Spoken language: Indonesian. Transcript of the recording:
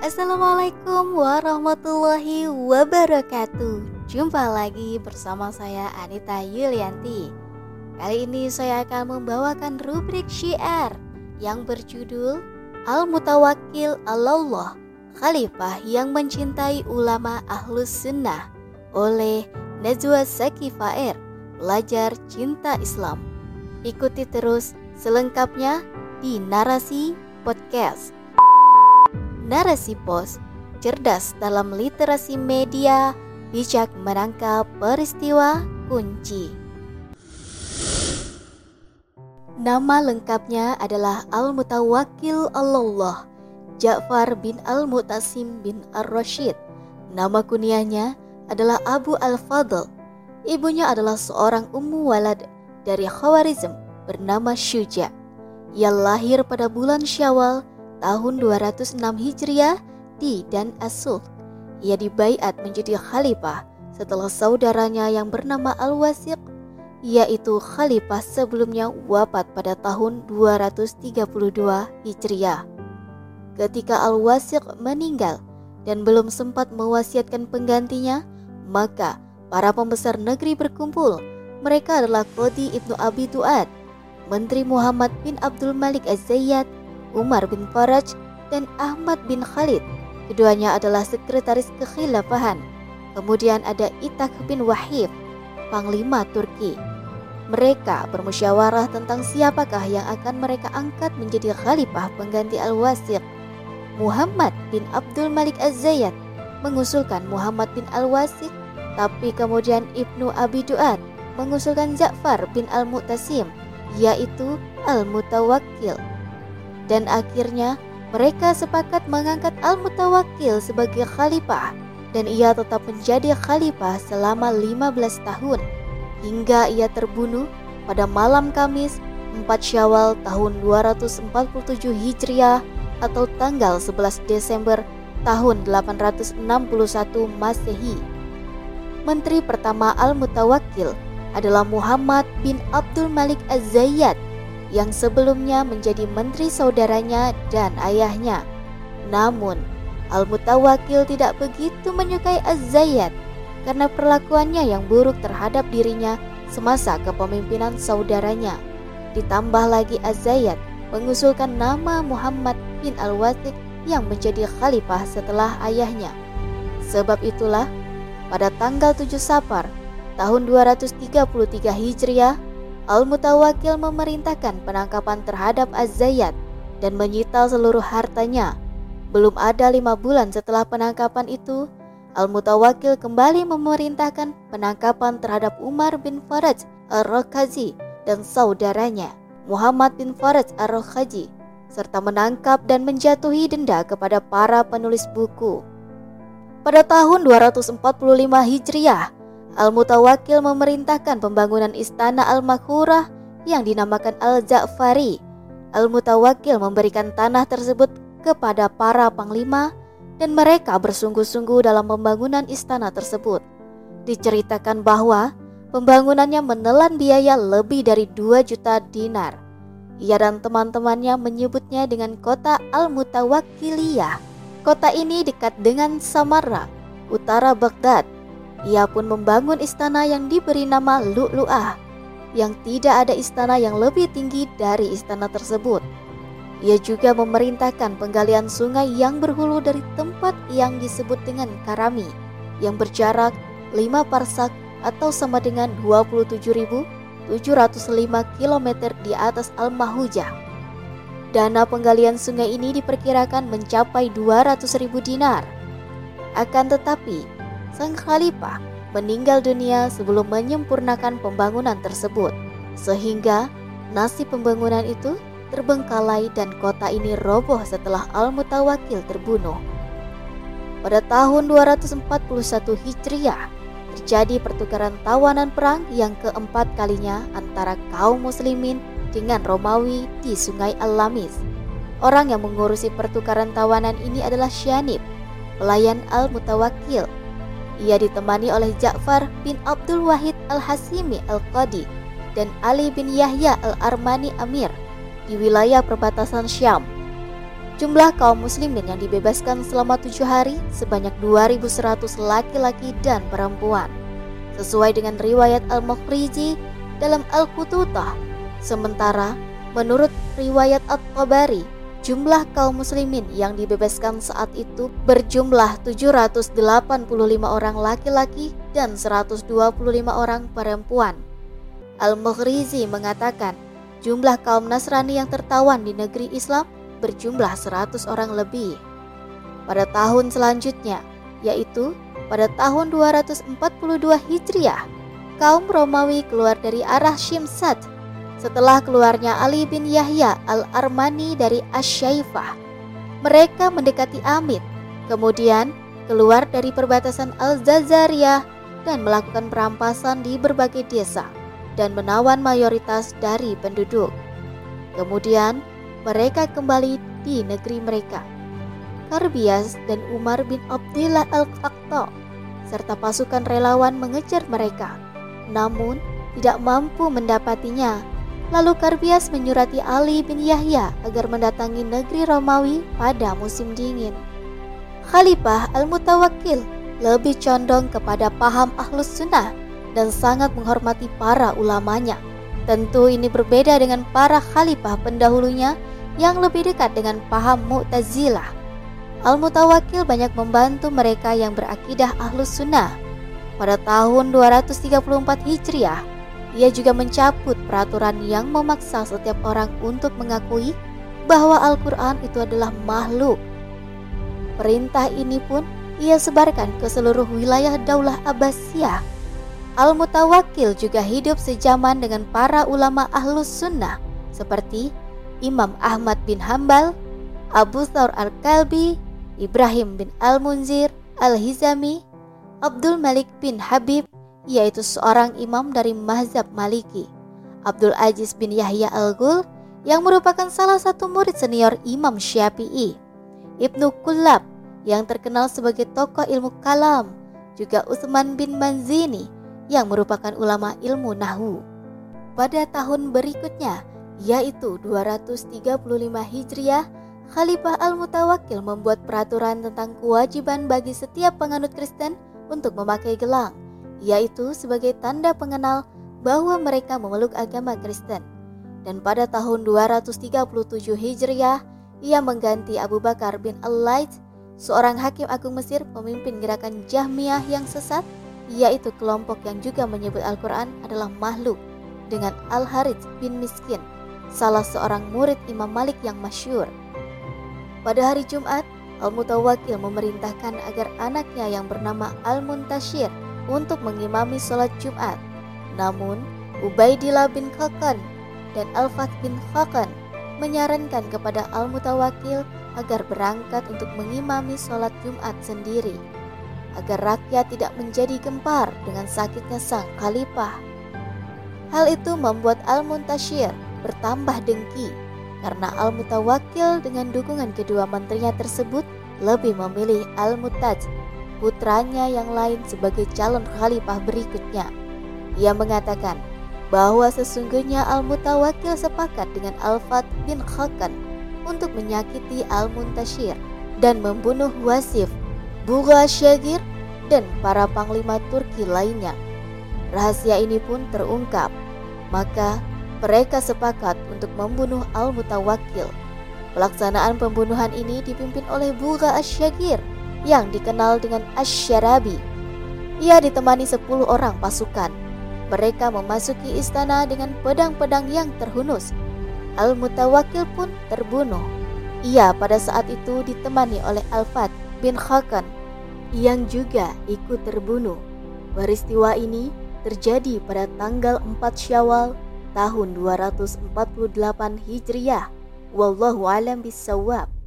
Assalamualaikum warahmatullahi wabarakatuh. Jumpa lagi bersama saya Anita Yulianti. Kali ini saya akan membawakan rubrik syiar Yang berjudul Al-Mutawakil Allah Khalifah yang mencintai ulama ahlus sunnah Oleh Najwa Saki Fair Pelajar Cinta Islam. Ikuti terus selengkapnya di Narasi Podcast narasi pos, cerdas dalam literasi media, bijak menangkap peristiwa kunci. Nama lengkapnya adalah Al-Mutawakil Allah Ja'far bin Al-Mutasim bin Ar-Rashid. Nama kuniahnya adalah Abu Al-Fadl. Ibunya adalah seorang ummu walad dari Khawarizm bernama Syuja. Ia lahir pada bulan Syawal tahun 206 Hijriah di Dan Asul. Ia dibaiat menjadi khalifah setelah saudaranya yang bernama Al-Wasiq yaitu khalifah sebelumnya wafat pada tahun 232 Hijriah. Ketika Al-Wasiq meninggal dan belum sempat mewasiatkan penggantinya, maka para pembesar negeri berkumpul. Mereka adalah Qadi Ibnu Abi Duat, Menteri Muhammad bin Abdul Malik Az-Zayyad, Umar bin Faraj, dan Ahmad bin Khalid. Keduanya adalah sekretaris kekhilafahan. Kemudian ada Itak bin Wahib, Panglima Turki. Mereka bermusyawarah tentang siapakah yang akan mereka angkat menjadi khalifah pengganti Al-Wasiq. Muhammad bin Abdul Malik Az-Zayyad mengusulkan Muhammad bin Al-Wasiq, tapi kemudian Ibnu Abi Duat mengusulkan Ja'far bin Al-Mu'tasim, yaitu Al-Mutawakkil dan akhirnya mereka sepakat mengangkat Al-Mutawakkil sebagai khalifah dan ia tetap menjadi khalifah selama 15 tahun hingga ia terbunuh pada malam Kamis 4 Syawal tahun 247 Hijriah atau tanggal 11 Desember tahun 861 Masehi. Menteri pertama Al-Mutawakkil adalah Muhammad bin Abdul Malik Az-Zayyad yang sebelumnya menjadi menteri saudaranya dan ayahnya. Namun, Al-Mutawakil tidak begitu menyukai Az-Zayyad karena perlakuannya yang buruk terhadap dirinya semasa kepemimpinan saudaranya. Ditambah lagi Az-Zayyad mengusulkan nama Muhammad bin Al-Wasiq yang menjadi khalifah setelah ayahnya. Sebab itulah, pada tanggal 7 Safar tahun 233 Hijriah Al-Mutawakil memerintahkan penangkapan terhadap Az-Zayyad dan menyita seluruh hartanya. Belum ada lima bulan setelah penangkapan itu, Al-Mutawakil kembali memerintahkan penangkapan terhadap Umar bin Faraj Ar-Rakazi dan saudaranya, Muhammad bin Faraj Ar-Rakazi, serta menangkap dan menjatuhi denda kepada para penulis buku. Pada tahun 245 Hijriah, Al-Mutawakil memerintahkan pembangunan istana Al-Makhurah yang dinamakan Al-Ja'fari. Al-Mutawakil memberikan tanah tersebut kepada para panglima dan mereka bersungguh-sungguh dalam pembangunan istana tersebut. Diceritakan bahwa pembangunannya menelan biaya lebih dari 2 juta dinar. Ia dan teman-temannya menyebutnya dengan kota Al-Mutawakiliyah. Kota ini dekat dengan Samarra, utara Baghdad ia pun membangun istana yang diberi nama Lu'lu'ah, yang tidak ada istana yang lebih tinggi dari istana tersebut. Ia juga memerintahkan penggalian sungai yang berhulu dari tempat yang disebut dengan Karami, yang berjarak 5 parsak atau sama dengan 27.705 km di atas Al-Mahujah. Dana penggalian sungai ini diperkirakan mencapai 200.000 dinar. Akan tetapi, sang khalifah meninggal dunia sebelum menyempurnakan pembangunan tersebut, sehingga nasib pembangunan itu terbengkalai dan kota ini roboh setelah Al-Mutawakil terbunuh. Pada tahun 241 Hijriah, terjadi pertukaran tawanan perang yang keempat kalinya antara kaum muslimin dengan Romawi di Sungai Al-Lamis. Orang yang mengurusi pertukaran tawanan ini adalah Syanib, pelayan Al-Mutawakil ia ditemani oleh Ja'far bin Abdul Wahid Al-Hasimi Al-Qadi dan Ali bin Yahya Al-Armani Amir di wilayah perbatasan Syam. Jumlah kaum muslimin yang dibebaskan selama tujuh hari sebanyak 2.100 laki-laki dan perempuan. Sesuai dengan riwayat Al-Mukhrizi dalam Al-Qututah. Sementara menurut riwayat At-Tabari, jumlah kaum muslimin yang dibebaskan saat itu berjumlah 785 orang laki-laki dan 125 orang perempuan. Al-Mukhrizi mengatakan, jumlah kaum Nasrani yang tertawan di negeri Islam berjumlah 100 orang lebih. Pada tahun selanjutnya, yaitu pada tahun 242 Hijriah, kaum Romawi keluar dari arah Shimsat setelah keluarnya Ali bin Yahya al-Armani dari Asyaifah. Mereka mendekati Amit, kemudian keluar dari perbatasan Al-Zazariyah dan melakukan perampasan di berbagai desa dan menawan mayoritas dari penduduk. Kemudian mereka kembali di negeri mereka. Karbias dan Umar bin Abdullah al-Qaqta serta pasukan relawan mengejar mereka, namun tidak mampu mendapatinya. Lalu Karbias menyurati Ali bin Yahya agar mendatangi negeri Romawi pada musim dingin. Khalifah Al-Mutawakkil lebih condong kepada paham ahlus sunnah dan sangat menghormati para ulamanya. Tentu ini berbeda dengan para khalifah pendahulunya yang lebih dekat dengan paham Mu'tazilah. Al-Mutawakil banyak membantu mereka yang berakidah ahlus sunnah. Pada tahun 234 Hijriah, ia juga mencabut peraturan yang memaksa setiap orang untuk mengakui bahwa Al-Quran itu adalah makhluk. Perintah ini pun ia sebarkan ke seluruh wilayah Daulah Abbasiyah. Al-Mutawakil juga hidup sejaman dengan para ulama ahlus sunnah seperti Imam Ahmad bin Hambal, Abu Thawr al-Kalbi, Ibrahim bin al-Munzir, al-Hizami, Abdul Malik bin Habib, yaitu seorang imam dari mazhab Maliki, Abdul Aziz bin Yahya al-Ghul, yang merupakan salah satu murid senior Imam Syafi'i, Ibnu Kullab, yang terkenal sebagai tokoh ilmu kalam, juga Utsman bin Manzini, yang merupakan ulama ilmu nahu. Pada tahun berikutnya, yaitu 235 Hijriah, Khalifah Al-Mutawakkil membuat peraturan tentang kewajiban bagi setiap penganut Kristen untuk memakai gelang, yaitu sebagai tanda pengenal bahwa mereka memeluk agama Kristen. Dan pada tahun 237 Hijriah, ia mengganti Abu Bakar bin Al-Laid, seorang hakim agung Mesir pemimpin gerakan Jahmiyah yang sesat, yaitu kelompok yang juga menyebut Al-Quran adalah makhluk, dengan Al-Harith bin Miskin salah seorang murid Imam Malik yang masyur. Pada hari Jumat, Al-Mutawakil memerintahkan agar anaknya yang bernama Al-Muntashir untuk mengimami sholat Jumat. Namun, Ubaidillah bin Khakan dan Al-Fath bin Khakan menyarankan kepada Al-Mutawakil agar berangkat untuk mengimami sholat Jumat sendiri, agar rakyat tidak menjadi gempar dengan sakitnya sang khalifah. Hal itu membuat Al-Muntashir bertambah dengki karena Al-Mutawakil dengan dukungan kedua menterinya tersebut lebih memilih Al-Mutaj, putranya yang lain sebagai calon khalifah berikutnya. Ia mengatakan bahwa sesungguhnya Al-Mutawakil sepakat dengan Al-Fat bin Khakan untuk menyakiti Al-Muntashir dan membunuh Wasif, Bugha Syagir, dan para panglima Turki lainnya. Rahasia ini pun terungkap. Maka mereka sepakat untuk membunuh Al-Mutawakkil. Pelaksanaan pembunuhan ini dipimpin oleh Bugha Asyagir yang dikenal dengan Asyarabi. Ia ditemani 10 orang pasukan. Mereka memasuki istana dengan pedang-pedang yang terhunus. Al-Mutawakkil pun terbunuh. Ia pada saat itu ditemani oleh Al-Fat bin Khakan yang juga ikut terbunuh. Peristiwa ini terjadi pada tanggal 4 Syawal tahun 248 Hijriah. Wallahu alam bisawab.